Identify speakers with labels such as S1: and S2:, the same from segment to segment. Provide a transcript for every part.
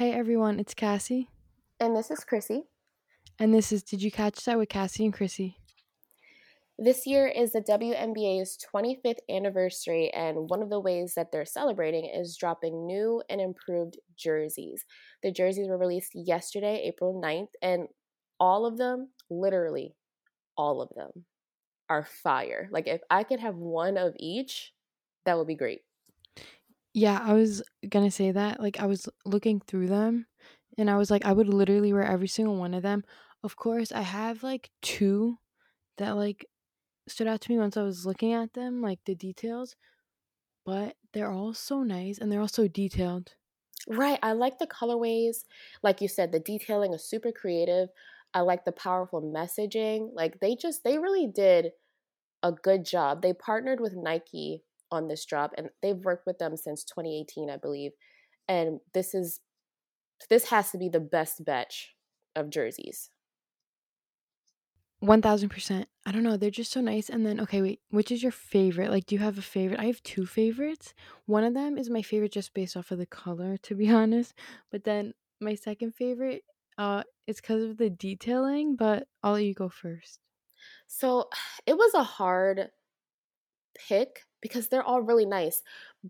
S1: Hey everyone, it's Cassie.
S2: And this is Chrissy.
S1: And this is Did You Catch That with Cassie and Chrissy?
S2: This year is the WNBA's 25th anniversary, and one of the ways that they're celebrating is dropping new and improved jerseys. The jerseys were released yesterday, April 9th, and all of them, literally all of them, are fire. Like, if I could have one of each, that would be great.
S1: Yeah, I was gonna say that. Like, I was looking through them and I was like, I would literally wear every single one of them. Of course, I have like two that like stood out to me once I was looking at them, like the details, but they're all so nice and they're all so detailed.
S2: Right. I like the colorways. Like you said, the detailing is super creative. I like the powerful messaging. Like they just, they really did a good job. They partnered with Nike on this drop and they've worked with them since 2018, I believe. And this is, this has to be the best batch of jerseys.
S1: 1000%. I don't know, they're just so nice. And then, okay, wait, which is your favorite? Like, do you have a favorite? I have two favorites. One of them is my favorite just based off of the color, to be honest. But then my second favorite, uh, is because of the detailing, but I'll let you go first.
S2: So it was a hard pick because they're all really nice.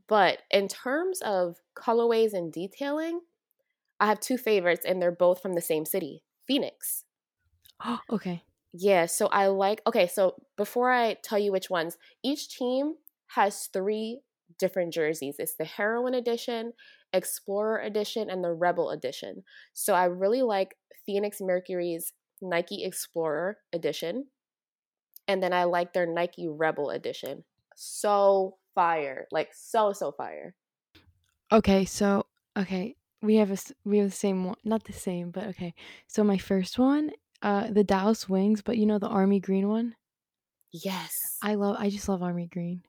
S2: But in terms of colorways and detailing, I have two favorites, and they're both from the same city Phoenix.
S1: Oh, okay.
S2: Yeah, so I like, okay, so before I tell you which ones, each team has three different jerseys it's the Heroine Edition, Explorer Edition, and the Rebel Edition. So I really like Phoenix Mercury's Nike Explorer Edition. And then I like their Nike Rebel Edition. So fire. Like, so, so fire.
S1: Okay, so, okay. We have a we have the same one, not the same, but okay. So my first one uh the Dallas Wings, but you know the army green one?
S2: Yes.
S1: I love I just love army green.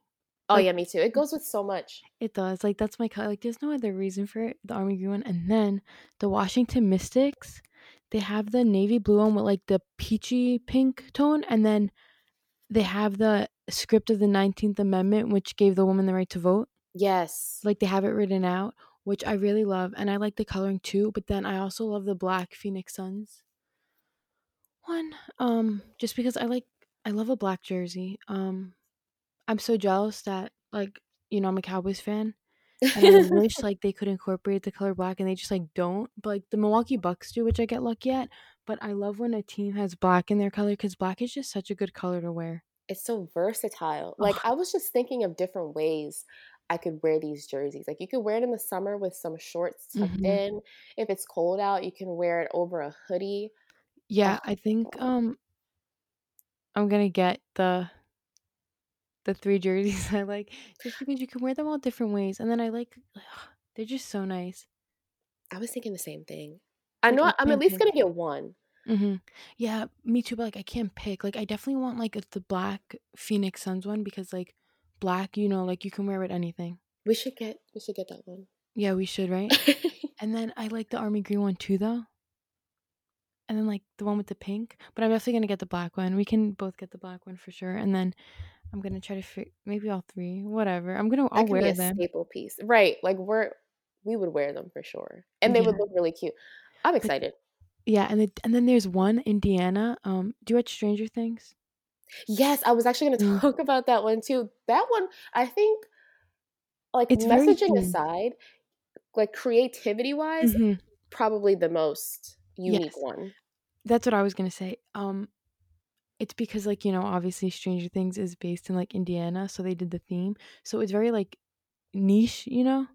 S2: Oh like, yeah, me too. It goes with so much.
S1: It does. Like that's my color. Like there's no other reason for it. The army green one, and then the Washington Mystics, they have the navy blue one with like the peachy pink tone, and then they have the script of the Nineteenth Amendment, which gave the woman the right to vote.
S2: Yes.
S1: Like they have it written out, which I really love, and I like the coloring too. But then I also love the black Phoenix Suns one. Um, just because I like I love a black jersey. Um, I'm so jealous that like you know I'm a Cowboys fan, and I wish like they could incorporate the color black, and they just like don't. But like the Milwaukee Bucks do, which I get lucky at. But I love when a team has black in their color because black is just such a good color to wear.
S2: It's so versatile. Like I was just thinking of different ways I could wear these jerseys. Like you could wear it in the summer with some shorts tucked mm-hmm. in. If it's cold out, you can wear it over a hoodie.
S1: Yeah, I think um I'm gonna get the the three jerseys I like just because you can wear them all different ways, and then I like they're just so nice.
S2: I was thinking the same thing. I know I'm at least gonna get one.
S1: Mm-hmm. Yeah, me too. But like, I can't pick. Like, I definitely want like the black Phoenix Suns one because like black, you know, like you can wear with anything.
S2: We should get we should get that one.
S1: Yeah, we should, right? and then I like the army green one too, though and then like the one with the pink. But I'm definitely gonna get the black one. We can both get the black one for sure. And then I'm gonna try to fit maybe all three. Whatever. I'm gonna I'll wear them.
S2: Staple piece, right? Like we're we would wear them for sure, and they yeah. would look really cute. I'm excited.
S1: Yeah, and the, and then there's one Indiana. Um, do you watch Stranger Things?
S2: Yes, I was actually going to mm. talk about that one too. That one, I think, like it's messaging aside, like creativity wise, mm-hmm. probably the most unique yes. one.
S1: That's what I was gonna say. Um, it's because like you know obviously Stranger Things is based in like Indiana, so they did the theme. So it's very like niche, you know.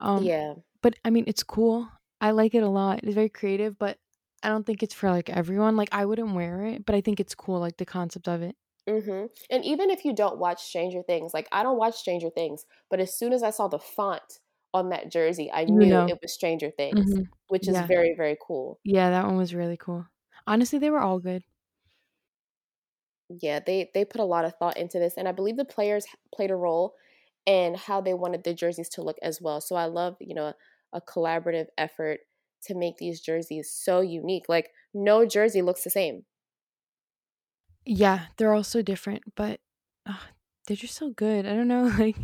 S2: Um, yeah.
S1: But I mean, it's cool. I like it a lot. It's very creative, but I don't think it's for like everyone. Like I wouldn't wear it, but I think it's cool, like the concept of it.
S2: Mm-hmm. And even if you don't watch Stranger Things, like I don't watch Stranger Things, but as soon as I saw the font on that jersey, I knew you know. it was Stranger Things, mm-hmm. which is yeah. very, very cool.
S1: Yeah, that one was really cool. Honestly, they were all good.
S2: Yeah, they they put a lot of thought into this, and I believe the players played a role in how they wanted the jerseys to look as well. So I love, you know, a collaborative effort to make these jerseys so unique. Like no jersey looks the same.
S1: Yeah, they're all so different, but uh, they're just so good. I don't know, like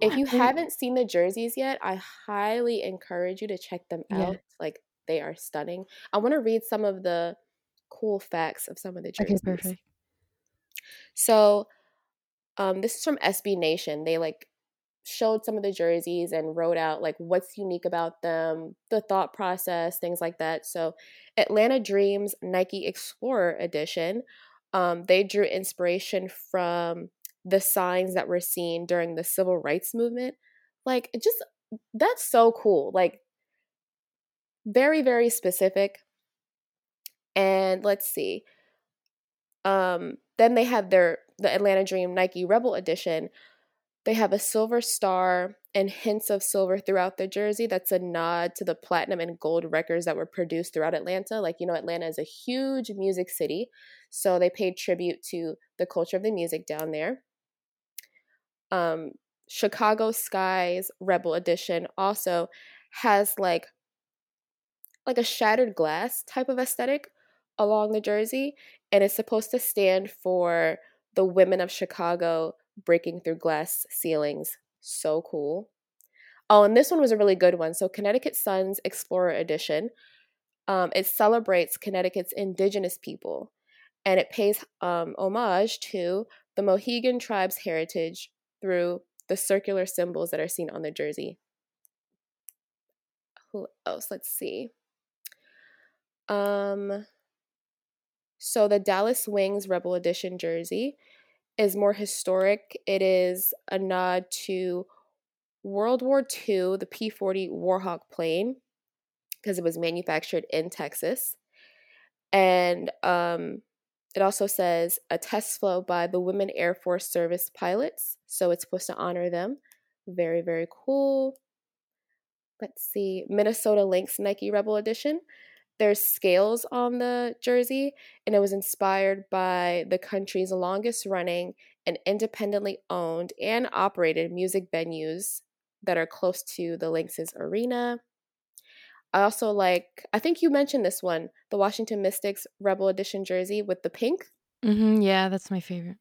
S2: If you haven't seen the jerseys yet, I highly encourage you to check them
S1: Yeah.
S2: out. Like they are stunning. I want to read some of the cool facts of some of the jerseys.
S1: Okay, perfect.
S2: So, um, this is from SB Nation. They like showed some of the jerseys and wrote out like what's unique about them, the thought process, things like that. So, Atlanta Dreams Nike Explorer Edition, um, they drew inspiration from the signs that were seen during the civil rights movement. Like, just that's so cool. Like, very very specific. And let's see. Um, then they have their the Atlanta Dream Nike Rebel Edition. They have a silver star and hints of silver throughout the jersey. That's a nod to the platinum and gold records that were produced throughout Atlanta. Like, you know, Atlanta is a huge music city. So they paid tribute to the culture of the music down there. Um, Chicago Skies Rebel Edition also has like like a shattered glass type of aesthetic along the jersey and it's supposed to stand for the women of Chicago breaking through glass ceilings. So cool. Oh, and this one was a really good one. So, Connecticut Suns Explorer Edition. Um, it celebrates Connecticut's indigenous people and it pays um, homage to the Mohegan tribe's heritage through the circular symbols that are seen on the jersey. Who else? Let's see. Um, so the Dallas Wings Rebel Edition jersey is more historic. It is a nod to World War II, the P 40 Warhawk plane, because it was manufactured in Texas. And um, it also says a test flow by the Women Air Force Service pilots. So it's supposed to honor them. Very, very cool. Let's see. Minnesota Lynx Nike Rebel Edition there's scales on the jersey, and it was inspired by the country's longest running and independently owned and operated music venues that are close to the Lynx's arena. I also like, I think you mentioned this one, the Washington Mystics Rebel Edition jersey with the pink.
S1: Mm-hmm, yeah, that's my favorite.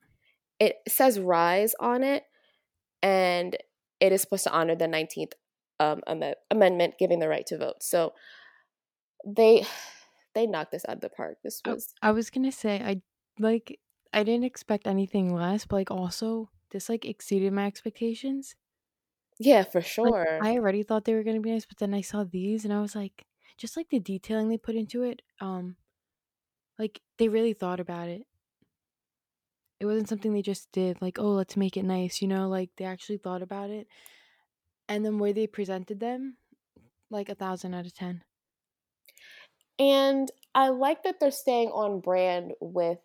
S2: It says Rise on it, and it is supposed to honor the 19th um, am- amendment giving the right to vote. So they they knocked this out of the park. This was
S1: I was gonna say I like I didn't expect anything less, but like also this like exceeded my expectations.
S2: yeah, for
S1: Like
S2: sure.
S1: I already thought they were gonna be nice, but then I saw these and I was like, just like the detailing they put into it, um, like they really thought about it. It wasn't something they just did, like, oh, let's make it nice, you know, like they actually thought about it. And the way they presented them, like a thousand out of ten.
S2: And I like that they're staying on brand with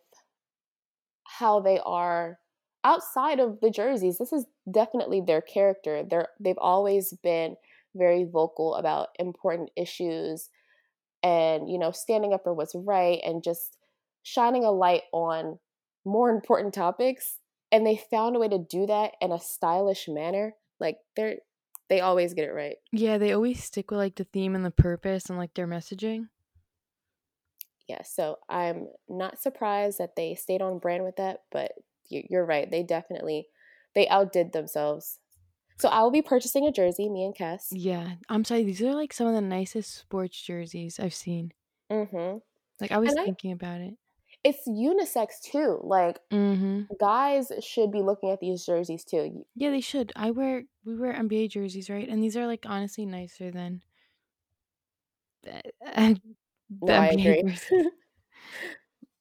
S2: how they are outside of the jerseys. This is definitely their character. They're they've always been very vocal about important issues and you know standing up for what's right and just shining a light on more important topics and they found a way to do that in a stylish manner like they're they always get it right
S1: Yeah, they always stick with like the theme and the purpose and like their messaging.
S2: Yeah so i'm not surprised that they stayed on brand with that but you- you're right they definitely they outdid themselves so i will be purchasing a jersey me and cass
S1: Yeah, I'm sorry. These are like some of the nicest sports jerseys I've seen.
S2: mm-hmm.
S1: Like I was
S2: And I-
S1: thinking about it.
S2: it's unisex too like
S1: Mm-hmm.
S2: guys should be looking at these jerseys too
S1: Yeah, they should. I wear we wear NBA jerseys, right? And these are like honestly nicer than the, the
S2: no i agree.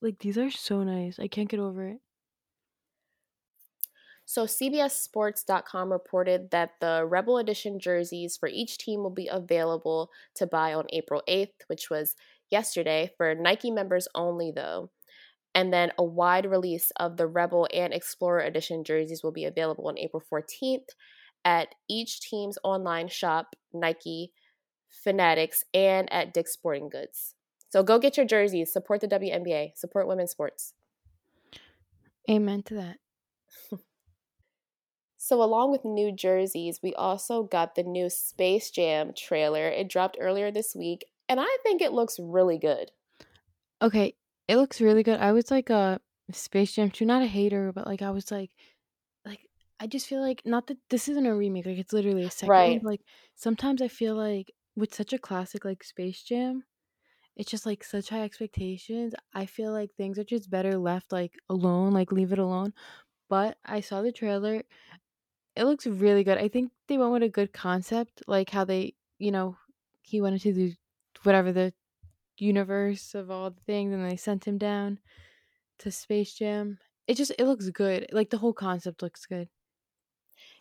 S1: Like these are so nice. I can't get over it.
S2: So, CBSSports.com reported that the Rebel Edition jerseys for each team will be available to buy on April 8th, which was yesterday, for Nike members only, though. And then a wide release of the Rebel and Explorer Edition jerseys will be available on April 14th at each team's online shop, Nike, Fanatics, and at Dick's Sporting Goods. So go get your jerseys, support the WNBA, support women's sports.
S1: Amen to that.
S2: So, along with new jerseys, we also got the new Space Jam trailer. It dropped earlier this week, and I think it looks really good.
S1: Okay, it looks really good. I was like a Space Jam 2, not a hater, but like I was like like I just feel like not that this isn't a remake, like it's literally a second
S2: Right.
S1: like sometimes I feel like with such a classic like Space Jam, it's just like such high expectations. I feel like things are just better left like alone, like leave it alone. But I saw the trailer. It looks really good. I think they went with a good concept, like how they, you know, he went into the whatever the universe of all the things and they sent him down to Space Jam. It just it looks good. Like the whole concept looks good.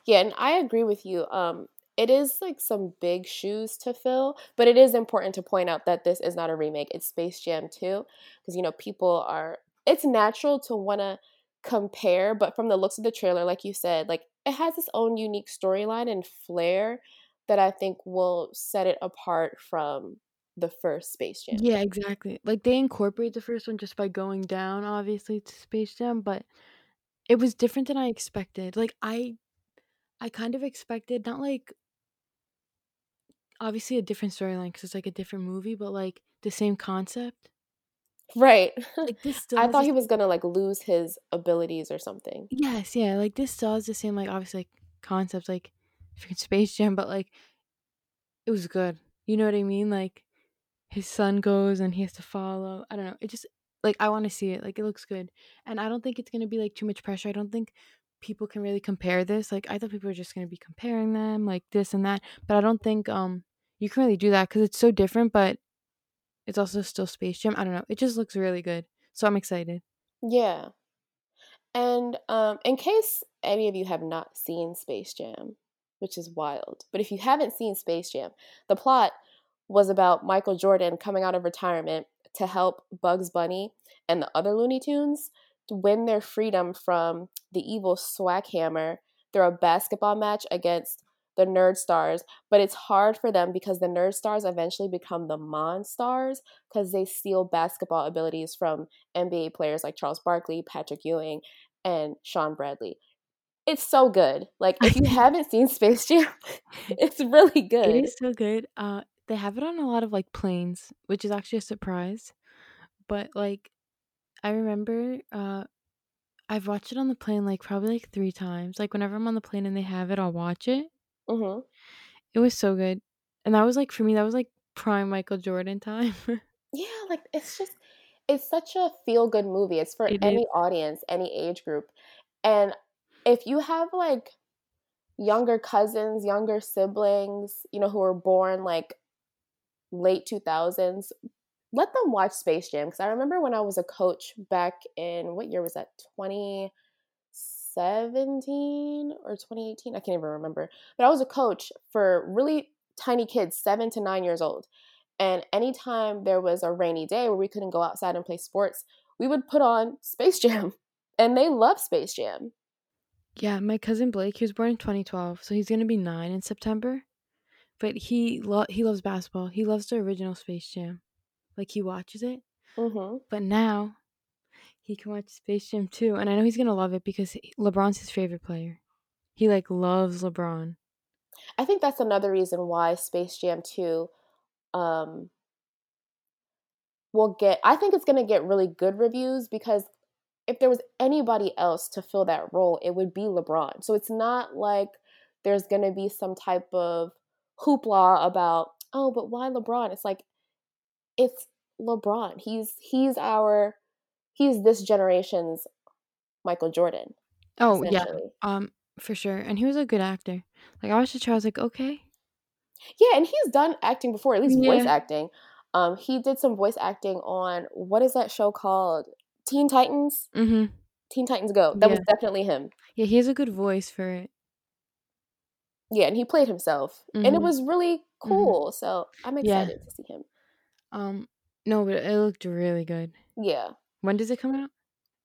S2: Yeah, and I agree with you. Um, it is like some big shoes to fill, but it is important to point out that this is not a remake. It's Space Jam 2 because you know people are it's natural to want to compare, but from the looks of the trailer like you said, like it has its own unique storyline and flair that I think will set it apart from the first Space Jam.
S1: Yeah, exactly. Like they incorporate the first one just by going down obviously to Space Jam, but it was different than I expected. Like I I kind of expected not like obviously a different storyline cuz it's like a different movie, but like the same concept.
S2: Right.
S1: Like this
S2: I thought he was to like lose his abilities or something.
S1: Yes, yeah, like this still has the same like obviously like concept like freaking Space Jam, but like it was good. You know what I mean? Like his son goes and he has to follow. I don't know. It just like I want to see it. Like it looks good. And I don't think it's to be like too much pressure. I don't think people can really compare this. Like I thought people were just to be comparing them like this and that, but I don't think um you can really do that cuz it's so different, but it's also still Space Jam. I don't know. It just looks really good. So I'm excited.
S2: Yeah. And um, in case any of you have not seen Space Jam, which is wild, but if you haven't seen Space Jam, the plot was about Michael Jordan coming out of retirement to help Bugs Bunny and the other Looney Tunes win their freedom from the evil Swackhammer through a basketball match against the Nerd Stars. But it's hard for them because the Nerd Stars eventually become the Monstars because they steal basketball abilities from NBA players like Charles Barkley, Patrick Ewing, and Shawn Bradley. It's so good. Like if you haven't seen Space Jam, it's really good.
S1: It is so good. Uh they have it on a lot of like planes, which is actually a surprise. But like I remember uh I've watched it on the plane like probably like 3 times. Like whenever I'm on the plane and they have it, I'll watch it.
S2: Hmm
S1: It was so good. And that was like for me that was like prime Michael Jordan time.
S2: Yeah, like it's just it's such a feel good movie. It's for
S1: it is.
S2: any audience, any age group. And if you have like younger cousins, younger siblings, you know, who were born like late 2000s, let them watch Space Jam because I remember when I was a coach back in what year was that? 2017 or 2018? I can't even remember. But I was a coach for really tiny kids, 7 to 9 years old. And anytime there was a rainy day where we couldn't go outside and play sports, we would put on Space Jam. And they love Space Jam.
S1: Yeah, my cousin Blake, he was born in 2012, so he's going to be 9 in September. But he lo- he loves basketball. He loves the original Space Jam. Like he watches it.
S2: hmm
S1: But now he can watch Space Jam too, and I know he's gonna love it because LeBron's his favorite player. He like loves LeBron.
S2: I think that's another reason why Space Jam 2 um, will get, I think it's to get really good reviews because if there was anybody else to fill that role, it would be LeBron. So it's not like there's to be some type of hoopla about, oh, but why LeBron? It's like, it's LeBron. He's he's our he's this generation's Michael Jordan.
S1: Oh yeah, um, for sure. And he was a good actor. Like I watched the show, I was like, okay,
S2: Yeah, and he's done acting before, at least voice acting. Um, he did some voice acting on what is that show called? Teen Titans.
S1: mm-hmm.
S2: Teen Titans Go. That was definitely him.
S1: Yeah, he has a good voice for it.
S2: Yeah, and he played himself, and it
S1: Mhm.
S2: was really cool. So I'm
S1: Yeah.
S2: excited to see him.
S1: Um, no, but it looked really good.
S2: Yeah.
S1: When does it come out?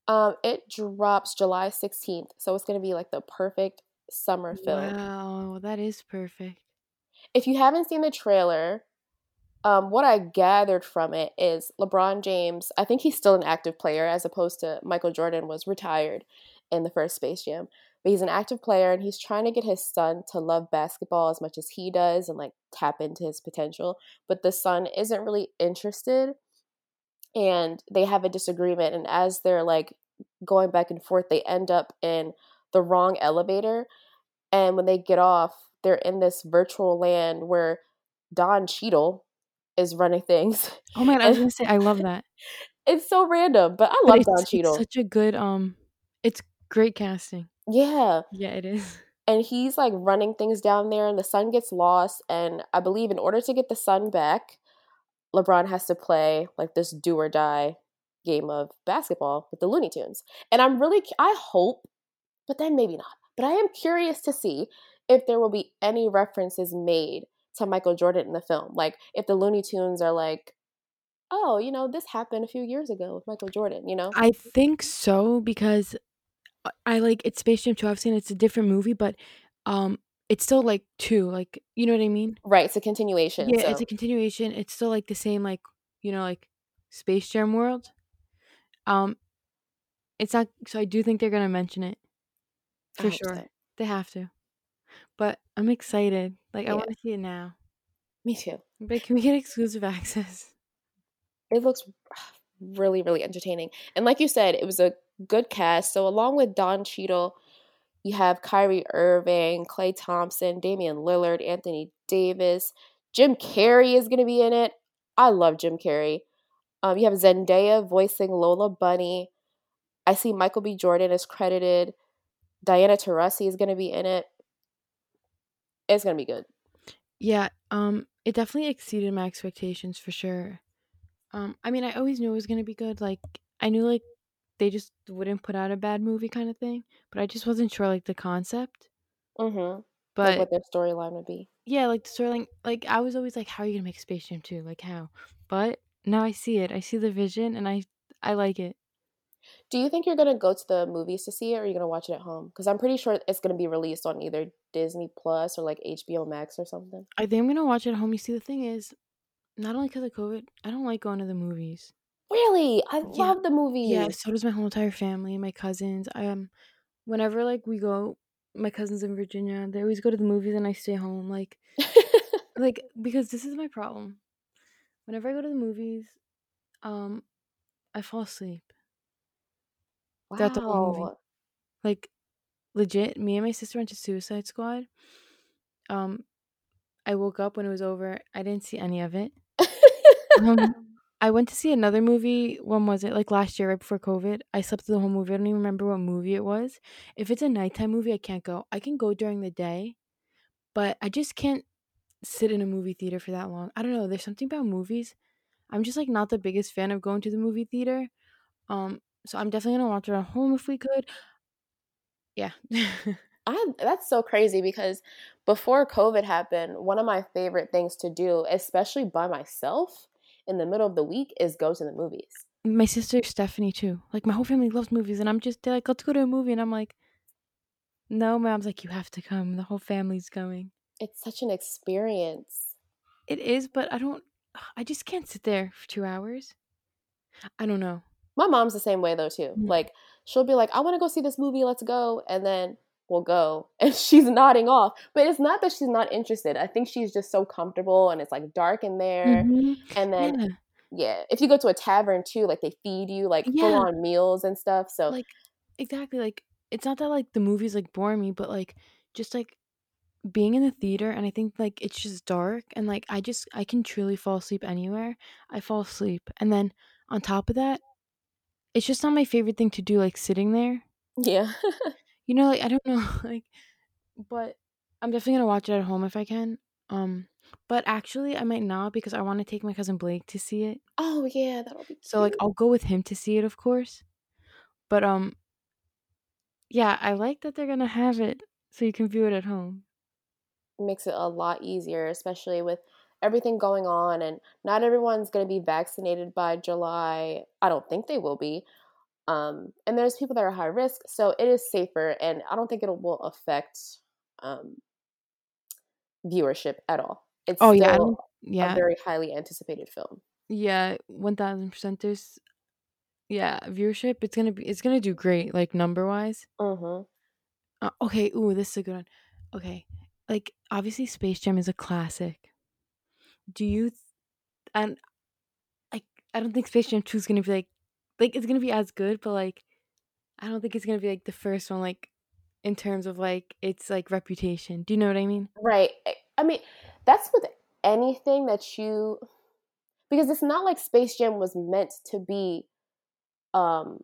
S2: Um, it drops July 16th, so it's gonna be like the perfect summer film.
S1: Wow, that is perfect.
S2: if you haven't seen the trailer, um, what I gathered from it is LeBron James. I think he's still an active player as opposed to Michael Jordan was retired in the first Space Jam. But he's an active player and he's trying to get his son to love basketball as much as he does and like tap into his potential. But the son isn't really interested and they have a disagreement. And as they're like going back and forth, they end up in the wrong elevator. And when they get off, they're in this virtual land where Don Cheadle is running things.
S1: Oh my god, I was gonna say I love that.
S2: it's so random, but I
S1: But
S2: love
S1: it's,
S2: Don
S1: it's
S2: Cheadle.
S1: such a good um it's great casting.
S2: yeah.
S1: Yeah, it is.
S2: And he's like running things down there, and the son gets lost. And I believe in order to get the son back, LeBron has to play like this do or die game of basketball with the Looney Tunes. And I'm really, I hope, but then maybe not. But I am curious to see if there will be any references made to Michael Jordan in the film. Like if the Looney Tunes are like, oh, you know, this happened a few years ago with Michael Jordan, you know?
S1: I think so because I- I like it's Space Jam 2. I've seen it's a different movie, but um it's still like two, like you know what I mean?
S2: Right, it's a continuation.
S1: Yeah,
S2: so.
S1: it's a continuation. It's still like the same like, you know, like Space Jam world. Um it's not so I do think they're gonna mention it. For sure.
S2: so.
S1: They have to. But I'm excited. Like I want to see it now.
S2: Me too.
S1: But can we get exclusive access?
S2: it looks really really entertaining and like you said it was a good cast so along with don Cheadle, you have kyrie irving klay thompson damian lillard anthony davis. Jim carrey is going to be in it. I love jim carrey. Um, you have zendaya voicing lola bunny. I see michael b. Jordan is credited. Diana taurasi is going to be in it. It's going to be good.
S1: Yeah, um it definitely exceeded my expectations for sure. Um I mean, I always knew it was going to be good. Like I knew like they just wouldn't put out a bad movie kind of thing, but I just wasn't sure like the concept.
S2: mm-hmm. like
S1: But
S2: what their storyline would be
S1: yeah, like the storyline like I was always like how are you going to make Space Jam 2? Like how? But now I see it. I see the vision and I I like it.
S2: Do you think you're gonna go to the movies to see it, or are you gonna watch it at home? Because I'm pretty sure it's gonna be released on either Disney Plus or like HBO Max or something.
S1: I think I'm going to watch it at home. You see the thing is not only cuz of COVID, I don't like going to the movies.
S2: Really, I
S1: Yeah.
S2: love the movie.
S1: Yeah, so does my whole entire family my cousins. I um whenever like we go my cousins in Virginia, they always go to the movies and I stay home like like because this is my problem. Whenever I go to the movies, um I fall asleep. Throughout the whole movie.
S2: wow.
S1: Like legit, me and my sister went to Suicide Squad. Um I woke up when it was over. I didn't see any of it. Um I went to see another movie. When was it? Like last year, right before COVID. I slept through the whole movie. I don't even remember what movie it was. If it's a nighttime movie, I can't go. I can go during the day, but I just can't sit in a movie theater for that long. I don't know. There's something about movies. I'm just like not the biggest fan of going to the movie theater. Um, so I'm definitely gonna watch it at home if we could. Yeah.
S2: I that's so crazy because before COVID happened, one of my favorite things to do, especially by myself in the middle of the week, is go to the movies.
S1: my sister Stephanie too. Like my whole family loves movies, and I'm just they're like, let's go to a movie, and I'm like, no. My mom's like, you have to come. The whole family's going.
S2: It's such an experience.
S1: It is, but I don't. I just can't sit there for two hours. I don't know.
S2: My mom's the same way though too.
S1: Mm.
S2: Like she'll be like, "I want to go see this movie. Let's go," and then we'll go, and she's nodding off. But it's not that she's not interested. I think she's just so comfortable, and it's like dark in there.
S1: Mhm.
S2: And then
S1: Yeah.
S2: yeah, if you go to a tavern too, like they feed you like
S1: Yeah.
S2: full on meals and stuff. So
S1: like exactly like it's not that like the movies like bore me but like just like being in the theater and i think like it's just dark and like i just i can truly fall asleep anywhere i fall asleep and then on top of that it's just not my favorite thing to do like sitting there
S2: yeah,
S1: you know like i don't know like but i'm definitely gonna watch it at home if i can um but actually i might not because i want to take my cousin blake to see it
S2: oh yeah, that'll be
S1: so like i'll go with him to see it of course but um yeah i like that they're gonna have it so you can view it at home
S2: makes it a lot easier, especially with everything going on and not everyone's going to be vaccinated by July. I don't think they will be. Um, and there's people that are high risk, so it is safer, and I don't think it will affect um, viewership at all. It's
S1: oh
S2: still
S1: yeah I
S2: a
S1: yeah.
S2: very highly anticipated film.
S1: yeah 1000% there's yeah viewership it's gonna be it's gonna do great like number wise
S2: hmm
S1: uh, okay ooh this is a good one. Okay like obviously space jam is a classic. Do you th- and like i don't think space jam 2 is gonna be like like it's gonna be as good but like i don't think it's gonna be like the first one like in terms of like its like reputation. Do you know what I mean?
S2: Right. I mean, that's with anything that you because it's not like Space Jam was meant to be um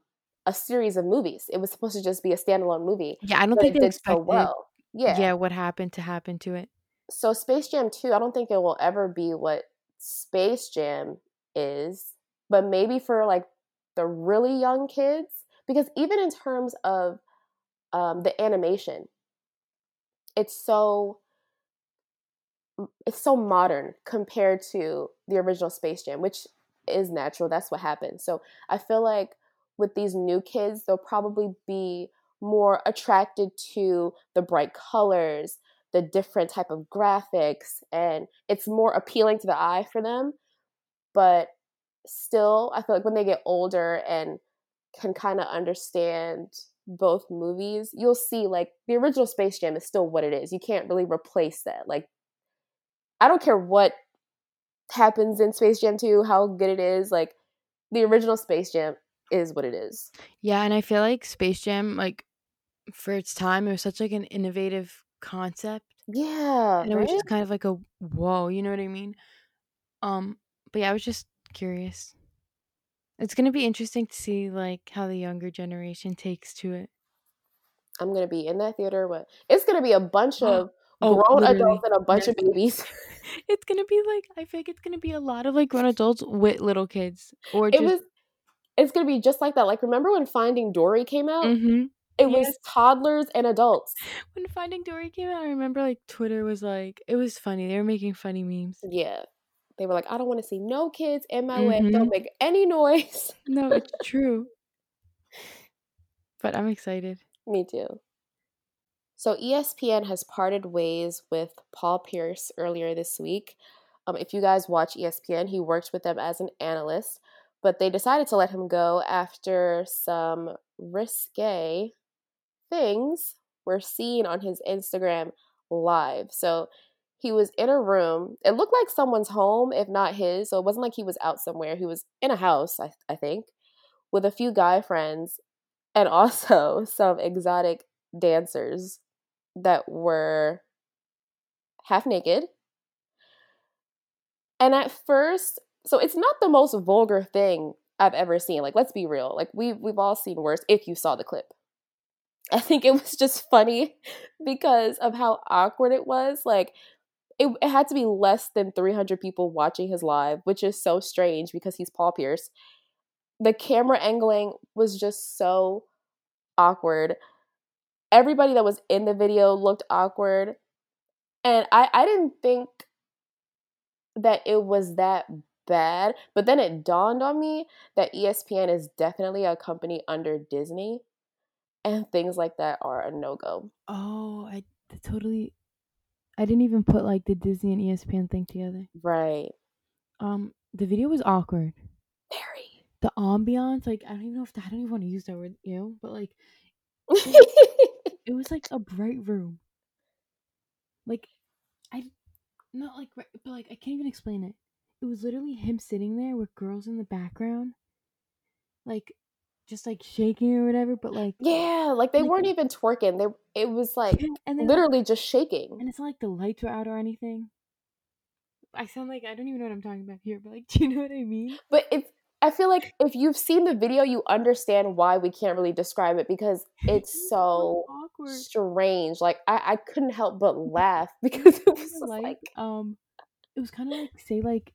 S2: a series of movies. It was supposed to just be a standalone movie.
S1: Yeah, I don't think
S2: it did so well. Yeah.
S1: yeah, what happened to happen to it.
S2: So Space Jam 2, I don't think it will ever be what Space Jam is, but maybe for like the really young kids because even in terms of um, the animation, it's so it's so modern compared to the original Space Jam, which is natural. That's what happened. So I feel like with these new kids, they'll probably be more attracted to the bright colors, the different type of graphics, and it's more appealing to the eye for them. But still, I feel like when they get older and can kind of understand both movies, you'll see like the original Space Jam is still what it is. You can't really replace that. Like I don't care what happens in Space Jam 2, how good it is, like the original Space Jam is what it is.
S1: Yeah, and I feel like Space Jam, like for its time, it was such like an innovative concept.
S2: Yeah.
S1: And it
S2: right?
S1: was just kind of like a whoa, you know what I mean? Um, but yeah, I was just curious. It's gonna be interesting to see like how the younger generation takes to it.
S2: I'm gonna be in that theater, but it's gonna be a bunch of
S1: Oh,
S2: grown
S1: literally.
S2: adults and a bunch of babies.
S1: It's gonna be like I think it's gonna be a lot of like grown adults with little kids, or
S2: it was it's gonna be just like that. Like remember when Finding Dory came out?
S1: Mhm.
S2: It was toddlers and adults.
S1: When Finding Dory came out, I remember like Twitter was like it was funny. They were making funny memes.
S2: Yeah. They were like, I don't want to see no kids in my way.
S1: Mhm.
S2: Don't make any noise.
S1: No, it's true. But I'm excited.
S2: Me too. So ESPN has parted ways with Paul Pierce earlier this week. Um, if you guys watch ESPN, he worked with them as an analyst, but they decided to let him go after some risque things were seen on his Instagram live. So he was in a room. It looked like someone's home, if not his. So it wasn't like he was out somewhere. He was in a house, I, I think, with a few guy friends and also some exotic dancers that were half naked. And at first, so it's not the most vulgar thing I've ever seen. Like, let's be real. Like we've we've all seen worse if you saw the clip. I think it was just funny because of how awkward it was. Like it, it had to be less than 300 people watching his live, which is so strange because he's Paul Pierce. The camera angling was just so awkward. Everybody that was in the video looked awkward. And I, I didn't think that it was that bad. But then it dawned on me that ESPN is definitely a company under Disney. And things like that are a no go.
S1: Oh, I totally. I didn't even put like the Disney and ESPN thing together.
S2: Right.
S1: Um, the video was awkward.
S2: Very.
S1: The ambiance, like I don't even know if I don't even want to use that word, you know, but like it was like a bright room. Like I, not like, but like I can't even explain it. It was literally him sitting there with girls in the background, like just like shaking or whatever. But like
S2: yeah, like they
S1: Like-
S2: weren't even twerking. They it was like
S1: and
S2: literally just shaking.
S1: and it's not like the lights were out or anything. I sound like I don't even know what I'm talking about here, but like, do you know what I mean?
S2: But it's I feel like if you've seen the video, you understand why we can't really describe it because it's so
S1: awkward.
S2: strange. Like I, I couldn't help but laugh because it was
S1: Kinda
S2: like,
S1: um, it was kind of like say like,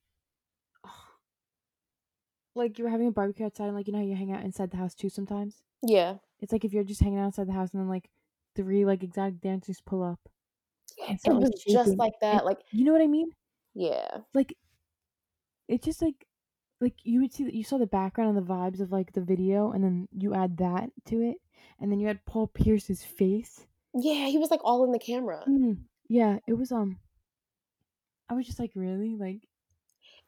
S1: like you were having a barbecue outside, and like you know how you hang out inside the house too sometimes.
S2: yeah,
S1: It's like if you're just hanging outside the house, and then like three like exotic dancers pull up. and
S2: it
S1: like,
S2: was just
S1: shaking,
S2: like
S1: and-
S2: that. Like
S1: You know what I mean?
S2: yeah,
S1: Like, it's just like, like you would see that you saw the background and the vibes of like the video, and then you add that to it, and then you had Paul Pierce's face.
S2: yeah. He was like all in the camera.
S1: Mm, yeah, it was um. I was just like, really, like,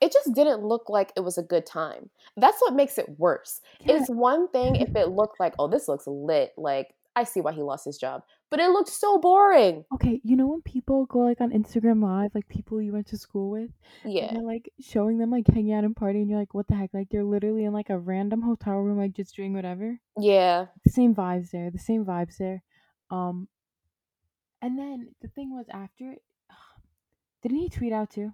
S2: It just didn't look like it was a good time. That's what makes it worse.
S1: yeah,
S2: It's one thing if it looked like, oh, this looks lit. Like I see why he lost his job, but it looked so boring.
S1: Okay, you know when people go like on Instagram Live, like people you went to school with,
S2: Yeah,
S1: and they're like showing them like hanging out and partying, and you're like, what the heck? Like they're literally in like a random hotel room, like just doing whatever.
S2: yeah.
S1: The same vibes there, the same vibes there. Um, and then the thing was after, didn't he tweet out too?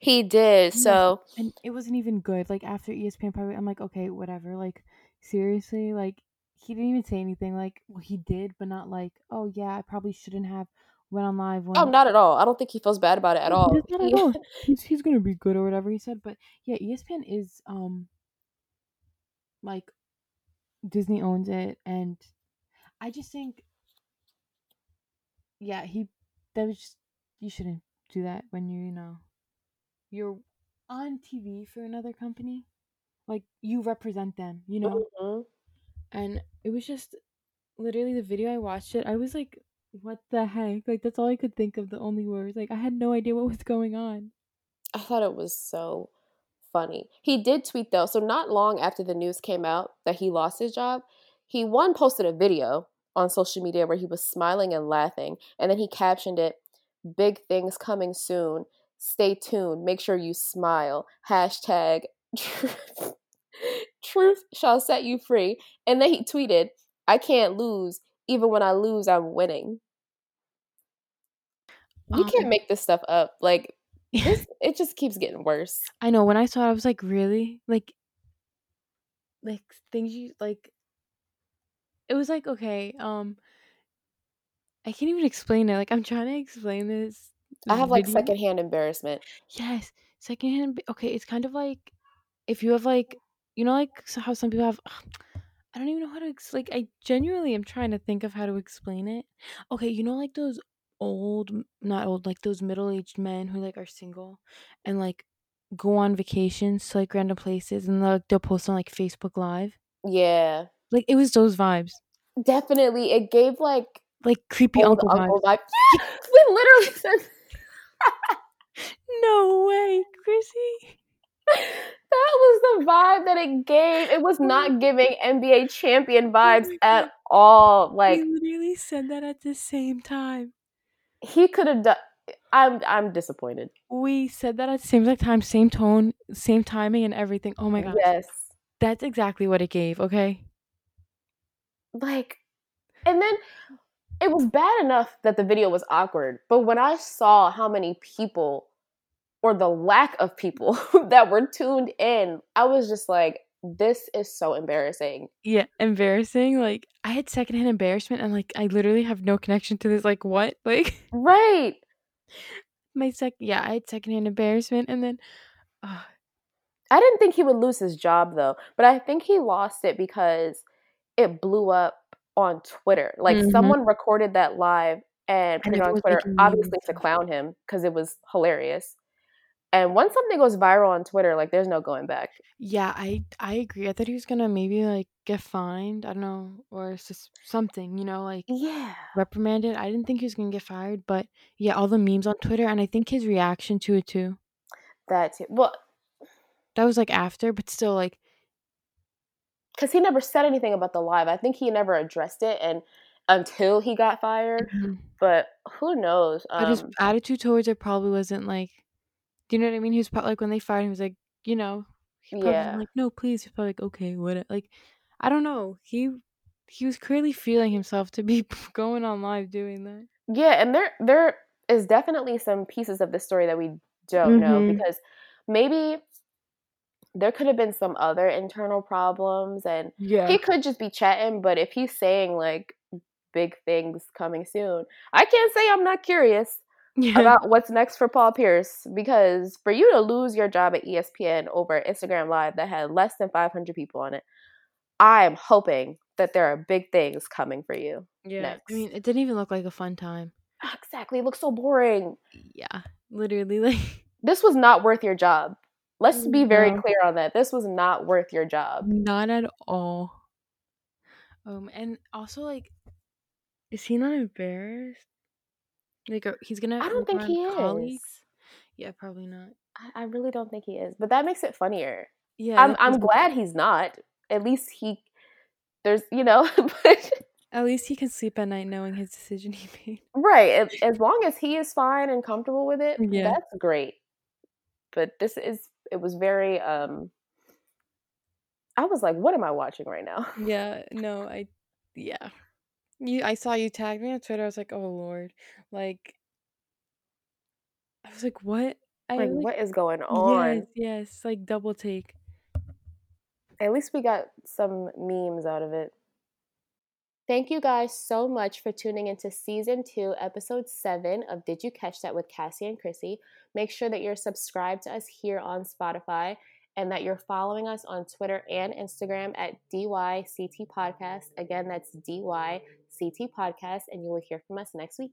S2: He did. So
S1: and it wasn't even good. Like after ESPN probably, I'm like, okay, whatever. Like seriously, like he didn't even say anything. Like well, he did, but not like, oh yeah, I probably shouldn't have went on live when.
S2: oh, not at all. I don't think he feels bad about it at all.
S1: not at all. He's he's gonna be good or whatever he said. But yeah, ESPN is um like Disney owns it, and I just think yeah, he that was just you shouldn't do that when you you know you're on TV for another company. Like you represent them, you know.
S2: Mhm.
S1: And it was just literally the video I watched it. I was like, what the heck? Like that's all I could think of. The only words. Like I had no idea what was going on.
S2: I thought it was so funny. He did tweet though, so not long after the news came out that he lost his job, he one posted a video on social media where he was smiling and laughing, and then he captioned it, "Big things coming soon. Stay tuned. Make sure you smile." Hashtag truth, truth shall set you free. And then he tweeted, "I can't lose. Even when I lose, I'm winning." You
S1: Um,
S2: can't make this stuff up. Like it just keeps getting worse.
S1: I know. When I saw it, I was like, really? Like, like things you like. It was like okay. Um, I can't even explain it. Like I'm trying to explain this.
S2: I have like
S1: video.
S2: secondhand embarrassment.
S1: Yes, secondhand. Okay, it's kind of like if you have like you know like how some people have. I don't even know how to ex- like. I genuinely am trying to think of how to explain it. Okay, you know like those old, not old, like those middle aged men who like are single and like go on vacations to like random places and they'll, they'll post on like Facebook Live.
S2: Yeah,
S1: Like it was those vibes,
S2: definitely. It gave like
S1: like creepy
S2: old
S1: uncle,
S2: uncle
S1: vibes.
S2: we literally said
S1: No way, Chrissy.
S2: that was the vibe that it gave. It was not oh. giving NBA champion vibes at all. Like
S1: we literally said that at the same time.
S2: he could have done. I'm I'm disappointed.
S1: We said that at the same time, same tone, same timing, and everything. Oh my god,
S2: Yes,
S1: that's exactly what it gave. Okay.
S2: like, and then it was bad enough that the video was awkward, but when I saw how many people or the lack of people that were tuned in, I was just like, this is so embarrassing.
S1: Yeah, embarrassing. Like I had secondhand embarrassment, and like I literally have no connection to this. Like what? Like
S2: Right.
S1: my sec. Yeah, I had secondhand embarrassment, and then. Uh,
S2: I didn't think he would lose his job though, but I think he lost it because it blew up on Twitter. Like
S1: Mhm.
S2: someone recorded that live and put
S1: And
S2: it on Twitter,
S1: making memes and
S2: obviously to clown him because it was hilarious. And once something goes viral on Twitter, like there's no going back.
S1: yeah, I I agree. I thought he was gonna maybe like get fined. I don't know, or just something. You know, like
S2: Yeah.
S1: reprimanded. I didn't think he was gonna get fired, but yeah, all the memes on Twitter, and I think his reaction to it too.
S2: That too. Well,
S1: That was like after, but still like
S2: because he never said anything about the live. I think he never addressed it and until he got fired.
S1: mhm.
S2: But who knows?
S1: but his
S2: Um,
S1: attitude towards it probably wasn't like. Do you know what I mean? He was probably like when they fired him, he was like, you know,
S2: Yeah.
S1: like, no, please. He's probably like, okay, what? Like, I don't know. He he was clearly feeling himself to be going on live doing that.
S2: Yeah, and there there is definitely some pieces of the story that we don't know
S1: Mhm.
S2: because maybe there could have been some other internal problems and
S1: Yeah.
S2: he could just be chatting, but if he's saying like big things coming soon, I can't say I'm not curious
S1: yeah.
S2: about what's next for Paul Pierce because for you to lose your job at ESPN over Instagram Live that had less than 500 people on it, I'm hoping that there are big things coming for you.
S1: yeah.
S2: next.
S1: I mean, it didn't even look like a fun time.
S2: Exactly, it looks so boring.
S1: Yeah. Literally, like
S2: this was not worth your job. Let's be very
S1: No.
S2: clear on that. This was not worth your job.
S1: not at all. Um, and also like, is he not embarrassed? Like, are- he's gonna.
S2: I don't think he is.
S1: Yeah, probably not.
S2: I, I really don't think he is. But that makes it funnier.
S1: Yeah,
S2: I'm I'm glad he's not. At least he there's you know but,
S1: At least he can sleep at night knowing his decision he made.
S2: right. As, as long as he is fine and comfortable with it,
S1: Yeah.
S2: that's great. But this is it was very um I was like, what am I watching right now?
S1: Yeah, no, I, yeah, You I saw you tagged me on Twitter. I was like, "Oh lord." Like I was like, "What?" I
S2: Like,
S1: like
S2: what is going on?
S1: Yes, yes, like double take.
S2: At least we got some memes out of it. Thank you guys so much for tuning into season two, episode seven of Did You Catch That with Cassie and Chrissy. Make sure that you're subscribed to us here on Spotify and that you're following us on Twitter and Instagram at DYCT Podcast. Again, that's DYCT Podcast, and you will hear from us next week.